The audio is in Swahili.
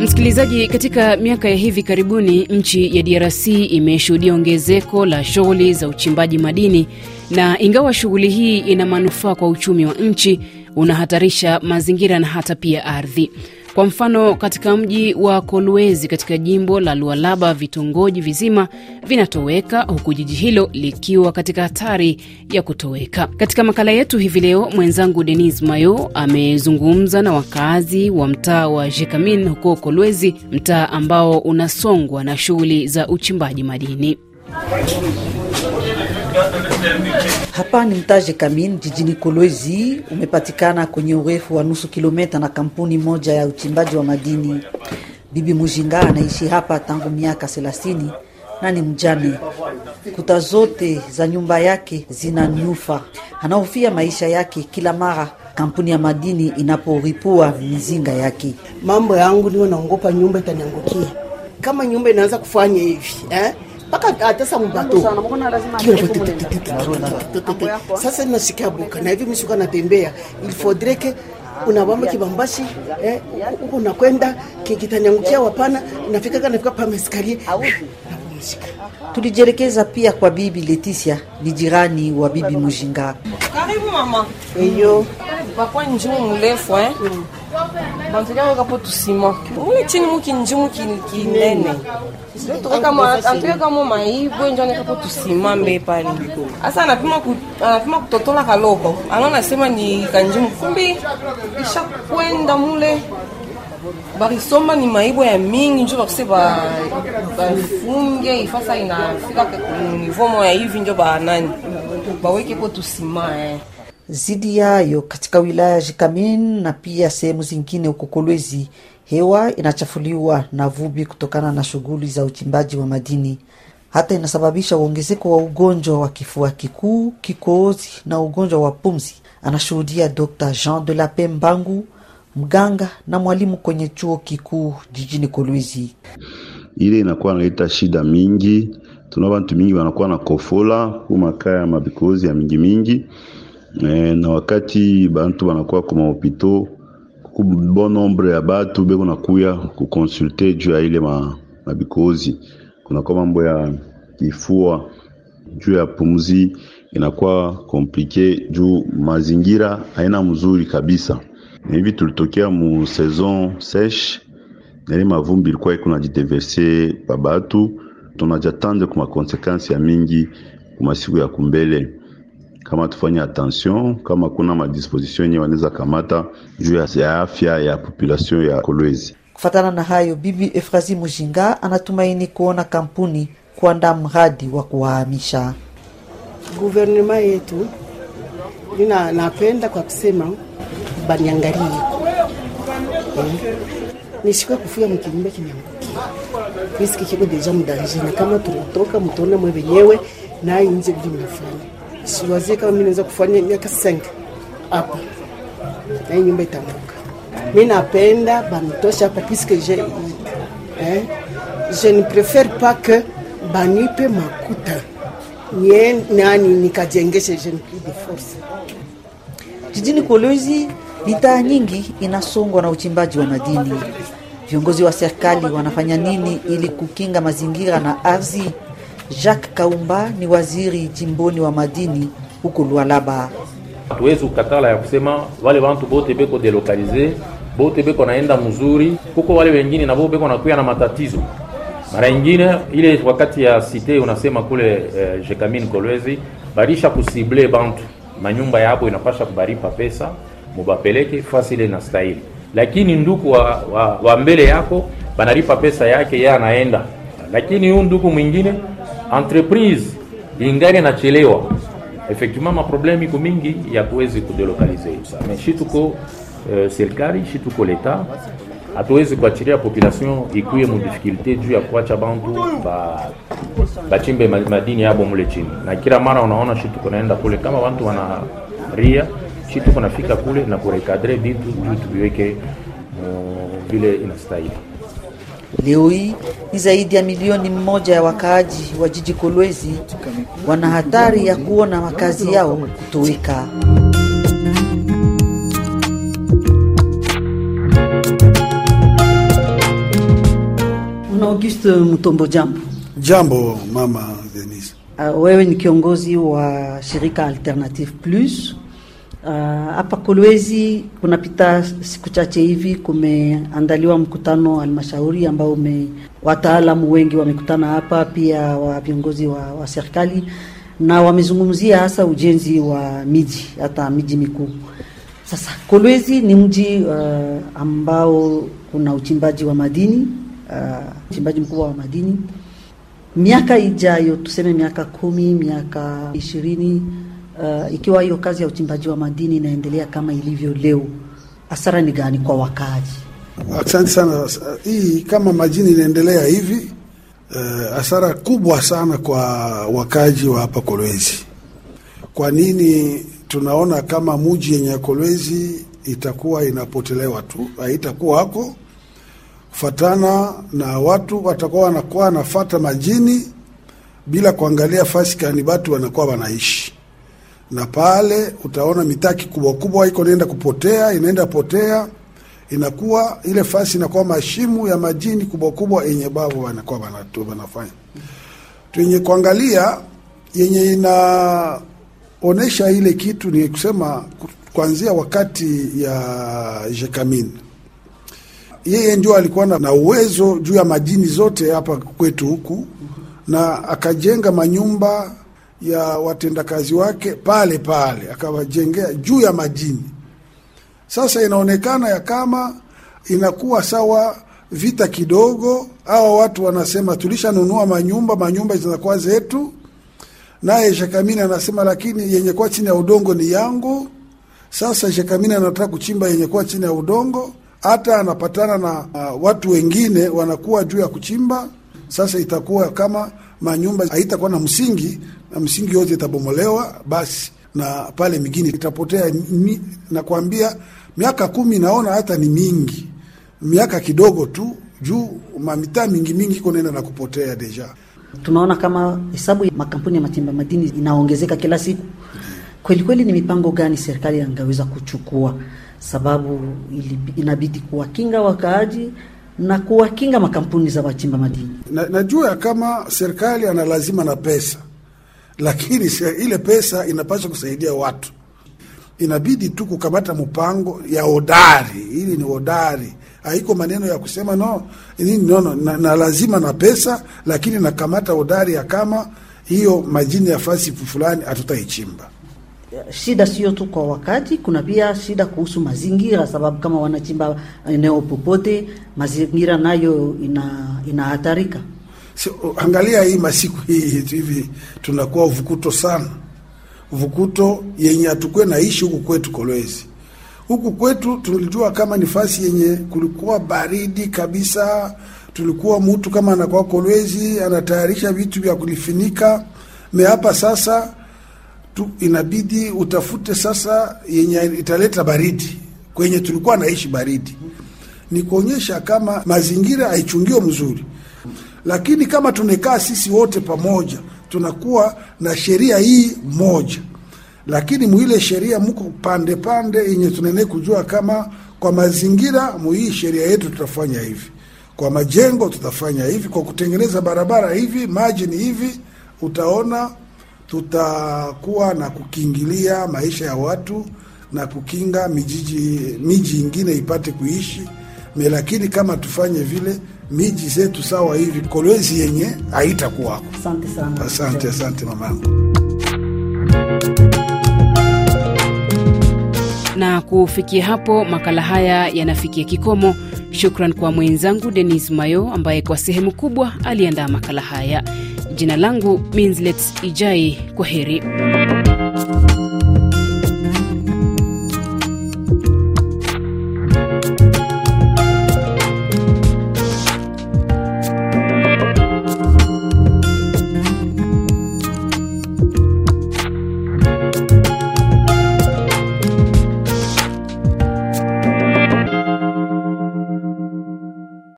Msikilizaji, katika miaka ya hivi karibuni nchi ya DRC imeshuhudia ongezeko la shughuli za uchimbaji madini, na ingawa shughuli hii ina manufaa kwa uchumi wa nchi, unahatarisha mazingira na hata pia ardhi. Kwa mfano, katika mji wa Kolwezi katika jimbo la Lualaba, vitongoji vizima vinatoweka huku jiji hilo likiwa katika hatari ya kutoweka. Katika makala yetu hivi leo, mwenzangu Denis Mayo amezungumza na wakazi wa mtaa wa Jekamin huko Kolwezi, mtaa ambao unasongwa na shughuli za uchimbaji madini. Hapa ni mtaje Kamin jijini Kolwezi, umepatikana kwenye urefu wa nusu kilomita na kampuni moja ya uchimbaji wa madini. Bibi Mujinga anaishi hapa tangu miaka thelathini na ni mjane. Kuta zote za nyumba yake zina nyufa. Anahofia maisha yake kila mara kampuni ya madini inaporipua mizinga yake. Mambo yangu niwe naongopa nyumba itaniangukia. Kama nyumba inaanza kufanya hivi eh? Mpaka atasa mubato sasa nasikia buka na hivi misuka natembea. Ilifodreke unabamba kibambashi eh, huko nakwenda kikitanyangukia wapana nafika kanafika tulijerekeza pia kwa bibi Leticia, ni jirani wa bibi Mujinga. Karibu mama. eyo Bakwa njumu mrefu eh. Bantulia weka po tusima. Mule chini muki njumu ki- kinene. Sio kama antuya kama maibwe njoo neka po tusima mbe pale. Asa anapima ku, anapima kutotola kaloko. Anaona nasema ni kanjumu kumbi isha kwenda mule barisomba ni maibwe ya mingi njo bakuse ba bafunge ifasa inafika niveau moya hivi njo banani baweke po eh. Zidi yayo katika wilaya ya Jikamin na pia sehemu zingine huko Kolwezi, hewa inachafuliwa na vumbi kutokana na shughuli za uchimbaji wa madini. Hata inasababisha uongezeko wa ugonjwa wa kifua kikuu, kikohozi na ugonjwa wa pumzi, anashuhudia Dr Jean de la Mbangu, mganga na mwalimu kwenye chuo kikuu jijini Kolwezi. ile inakuwa naleta shida mingi. Tuna bantu mingi wanakuwa na kofola kumakaa ya mabikozi ya mingi mingi e, na wakati bantu wanakuwa kwa mahopito ku bon nombre ya batu beko nakuya kukonsulte juu ya ile ma, mabikozi kunakuwa mambo ya kifua juu ya pumzi inakuwa komplike juu mazingira haina mzuri kabisa. Na hivi tulitokea mu saison sèche nali mavumbi ilikuwa iko najideverse pa batu, tunajatande kuma ya mingi kumasiku ya kumbele, kama tufanye attention, kama kuna madisposition yenye wanaweza kamata juu ya- ya afya ya population ya Kolwezi. Kufatana na hayo, bibi Efrazi Mujinga anatumaini kuona kampuni kuandaa mradi wa kuwahamisha. guvernema yetu nina napenda kwa kusema baniangalie eh, nishikwe kufia mkinyumba kinyangukia riski kiko deja mdanjini, kama tunatoka mtuone mwe wenyewe na inje vile mnafanya siwazie kama mi naweza kufanya miaka 5 hapa na hii nyumba itaanguka Mi napenda banitosha hapa piske je eh, je ne préfère pas banipe makuta nye nani nikajengeshe jeune plus de force. Jijini Kolwezi, mitaa nyingi inasongwa na uchimbaji wa madini. Viongozi wa serikali wanafanya nini ili kukinga mazingira na ardhi? Jacques Kaumba ni waziri jimboni wa madini huko Lualaba. hatuwezi kukatala ya kusema wale bantu bote beko delokalize bote beko naenda mzuri, kuko wale wengine nabo beko nakuya na matatizo. Mara ingine ile wakati ya site unasema kule eh, Jekamin Kolwezi barisha kusible bantu manyumba yabo inapasha kubaripa pesa mubapeleke fasi ile na stahili, lakini nduku wa, wa, wa mbele yako banaripa pesa yake yeye anaenda, lakini huyu nduku mwingine entreprise ingali nachelewa effectivement maproblème iko mingi ya kuwezi kudelokalize mais shi tuko uh, serikali shi tuko leta hatuwezi kuachilia population ikuye mu juu ya kuacha bantu bachimbe ba madini yabo mule chini, na kila mara unaona shi tuko naenda kule. Kama bantu wana ria shi tuko nafika kule na kurekadre bintu juu tuviweke uh, vile inastahili. Leo hii ni zaidi ya milioni mmoja ya wakaaji wa jiji Kolwezi wana hatari ya kuona makazi yao kutoweka. Auguste Mutombo, jambo. Jambo mama Denise. Uh, wewe ni kiongozi wa shirika Alternative Plus uh, hapa Kolwezi. Kunapita siku chache hivi kumeandaliwa mkutano halmashauri ambao ume wataalamu wengi wamekutana hapa, pia wa viongozi wa, wa serikali na wamezungumzia hasa ujenzi wa miji hata miji mikuu. Sasa Kolwezi ni mji uh, ambao kuna uchimbaji wa madini uh, uchimbaji mkubwa wa madini miaka ijayo tuseme miaka kumi miaka ishirini uh, ikiwa hiyo kazi ya uchimbaji wa madini inaendelea kama ilivyo leo, hasara ni gani kwa wakaaji? Asante sana. Hii kama majini inaendelea hivi, hasara uh, kubwa sana kwa wakaaji wa hapa Kolwezi. Kwa nini tunaona kama muji yenye Kolwezi itakuwa inapotelewa tu, haitakuwa hako fatana na watu watakuwa wanakuwa wanafata majini bila kuangalia fasi kani batu wanakuwa wanaishi, na pale utaona mitaki kubwa kubwa iko naenda kupotea, inaenda potea, inakuwa ile fasi inakuwa mashimu ya majini kubwa kubwa yenye bavu wanakuwa wanafanya. Tuenye kuangalia yenye inaonesha ile kitu ni kusema kuanzia wakati ya Jekamin. Yeye ndio alikuwa na uwezo juu ya majini zote hapa kwetu huku, na akajenga manyumba ya watendakazi wake pale pale, akawajengea juu ya majini. Sasa inaonekana ya kama inakuwa sawa vita kidogo. Hawa watu wanasema tulishanunua manyumba, manyumba zinakuwa zetu, naye Shekamini anasema lakini yenye kuwa chini ya udongo ni yangu. Sasa Shekamini anataka kuchimba yenye kuwa chini ya udongo hata anapatana na uh, watu wengine wanakuwa juu ya kuchimba. Sasa itakuwa kama manyumba haitakuwa na msingi, na msingi yote itabomolewa, basi na pale mingine itapotea. Nakwambia miaka kumi naona hata ni mingi, miaka kidogo tu juu mamitaa mingi mingi iko nenda na kupotea deja. Tunaona kama hesabu ya makampuni ya machimba madini inaongezeka kila siku. Kweli kweli, ni mipango gani serikali angeweza kuchukua sababu inabidi kuwakinga wakaaji na kuwakinga makampuni za wachimba madini. Na, najua kama serikali ana lazima na pesa, lakini ile pesa inapaswa kusaidia watu. Inabidi tu kukamata mpango ya hodari, ili ni hodari, haiko maneno ya kusema no nini nono na, na lazima na pesa, lakini nakamata hodari ya kama hiyo majini ya fasi fulani hatutaichimba shida sio tu kwa wakati, kuna pia shida kuhusu mazingira, sababu kama wanachimba eneo popote, mazingira nayo ina inahatarika. So, angalia hii masiku hii hivi tunakuwa vukuto sana, vukuto yenye hatukuwe naishi huku kwetu Kolwezi. Huku kwetu tulijua kama ni fasi yenye kulikuwa baridi kabisa, tulikuwa mtu kama anakuwa Kolwezi anatayarisha vitu vya kulifinika me hapa sasa tu inabidi utafute sasa yenye italeta baridi kwenye tulikuwa naishi baridi, ni kuonyesha kama mazingira haichungiwe mzuri. Lakini kama tunekaa sisi wote pamoja, tunakuwa na sheria hii moja, lakini muile sheria mko pande pande yenye tunene kujua kama kwa mazingira muhii sheria yetu tutafanya hivi, kwa majengo tutafanya hivi, kwa kutengeneza barabara hivi, maji ni hivi, utaona tutakuwa na kukingilia maisha ya watu na kukinga mijiji miji ingine ipate kuishi me, lakini kama tufanye vile miji zetu sawa hivi, Kolwezi yenye haitakuwako. Asante sana. Asante, asante mamangu. Na kufikia hapo makala haya yanafikia kikomo. Shukran kwa mwenzangu Denis Mayo ambaye kwa sehemu kubwa aliandaa makala haya. Jina langu Minslet Ijai, kwa heri.